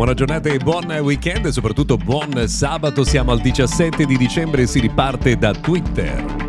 Buona giornata e buon weekend e soprattutto buon sabato. Siamo al 17 di dicembre e si riparte da Twitter.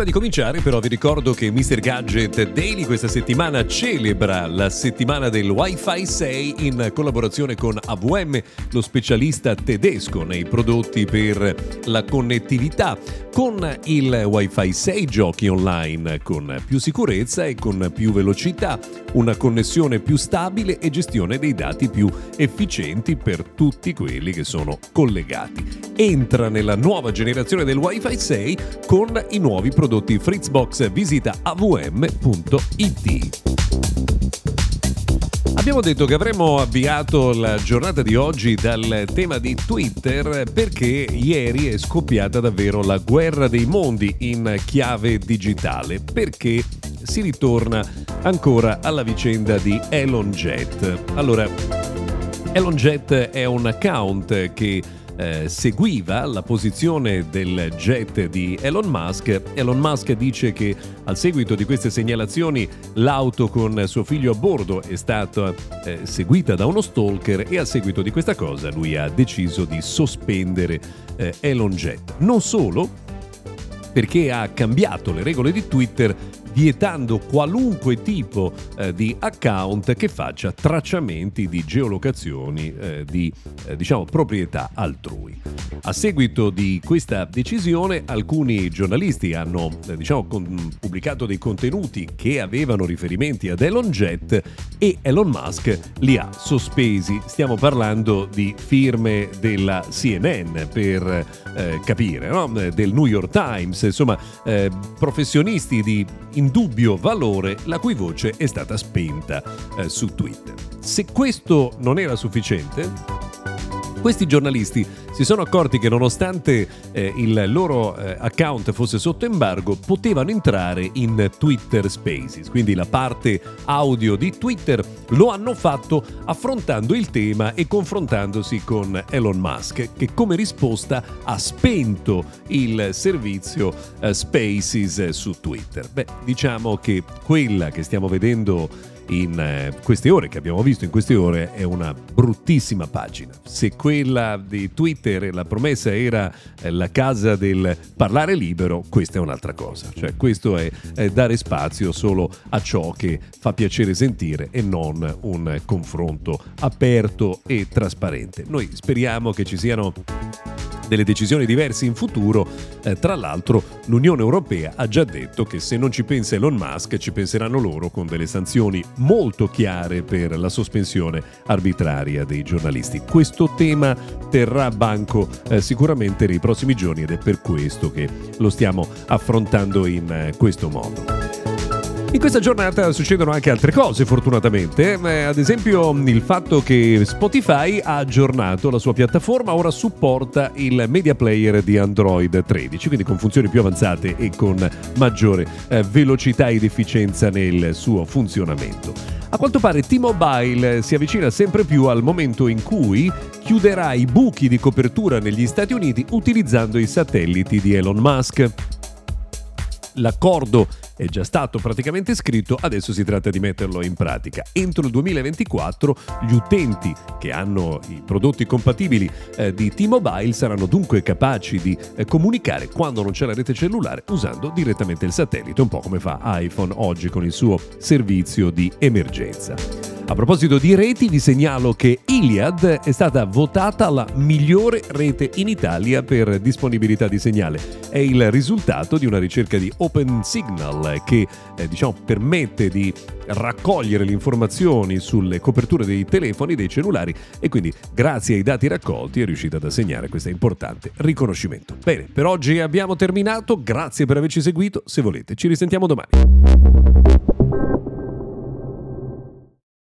Prima di cominciare però vi ricordo che Mr. Gadget Daily questa settimana celebra la settimana del Wi-Fi 6 in collaborazione con AVM, lo specialista tedesco nei prodotti per la connettività. Con il Wi-Fi 6 giochi online con più sicurezza e con più velocità, una connessione più stabile e gestione dei dati più efficienti per tutti quelli che sono collegati. Entra nella nuova generazione del Wi-Fi 6 con i nuovi prodotti Fritzbox visita avm.it. Abbiamo detto che avremmo avviato la giornata di oggi dal tema di Twitter perché ieri è scoppiata davvero la guerra dei mondi in chiave digitale, perché si ritorna ancora alla vicenda di Elon Jet. Allora, Elon Jet è un account che eh, seguiva la posizione del jet di Elon Musk. Elon Musk dice che al seguito di queste segnalazioni l'auto con suo figlio a bordo è stata eh, seguita da uno stalker e a seguito di questa cosa lui ha deciso di sospendere eh, Elon Jet. Non solo, perché ha cambiato le regole di Twitter vietando qualunque tipo eh, di account che faccia tracciamenti di geolocazioni eh, di eh, diciamo, proprietà altrui. A seguito di questa decisione alcuni giornalisti hanno eh, diciamo, con, pubblicato dei contenuti che avevano riferimenti ad Elon Jet e Elon Musk li ha sospesi. Stiamo parlando di firme della CNN per eh, capire, no? del New York Times, insomma eh, professionisti di indubbio valore la cui voce è stata spenta eh, su Twitter. Se questo non era sufficiente, questi giornalisti si sono accorti che nonostante eh, il loro eh, account fosse sotto embargo, potevano entrare in Twitter Spaces, quindi la parte audio di Twitter lo hanno fatto affrontando il tema e confrontandosi con Elon Musk, che come risposta ha spento il servizio eh, Spaces su Twitter. Beh, diciamo che quella che stiamo vedendo in eh, queste ore, che abbiamo visto in queste ore, è una bruttissima pagina. Se quella di Twitter, la promessa era eh, la casa del parlare libero, questa è un'altra cosa. Cioè, questo è, è dare spazio solo a ciò che fa piacere sentire e non un confronto aperto e trasparente. Noi speriamo che ci siano delle decisioni diverse in futuro. Eh, tra l'altro l'Unione Europea ha già detto che se non ci pensa Elon Musk ci penseranno loro con delle sanzioni molto chiare per la sospensione arbitraria dei giornalisti. Questo tema terrà banco eh, sicuramente nei prossimi giorni ed è per questo che lo stiamo affrontando in eh, questo modo. In questa giornata succedono anche altre cose, fortunatamente. Eh, ad esempio, il fatto che Spotify ha aggiornato la sua piattaforma, ora supporta il media player di Android 13, quindi con funzioni più avanzate e con maggiore eh, velocità ed efficienza nel suo funzionamento. A quanto pare T-Mobile si avvicina sempre più al momento in cui chiuderà i buchi di copertura negli Stati Uniti utilizzando i satelliti di Elon Musk. L'accordo è già stato praticamente scritto, adesso si tratta di metterlo in pratica. Entro il 2024 gli utenti che hanno i prodotti compatibili eh, di T-Mobile saranno dunque capaci di eh, comunicare quando non c'è la rete cellulare usando direttamente il satellite, un po' come fa iPhone oggi con il suo servizio di emergenza. A proposito di reti, vi segnalo che Iliad è stata votata la migliore rete in Italia per disponibilità di segnale. È il risultato di una ricerca di OpenSignal che eh, diciamo, permette di raccogliere le informazioni sulle coperture dei telefoni, dei cellulari e quindi grazie ai dati raccolti è riuscita ad assegnare questo importante riconoscimento. Bene, per oggi abbiamo terminato, grazie per averci seguito, se volete ci risentiamo domani.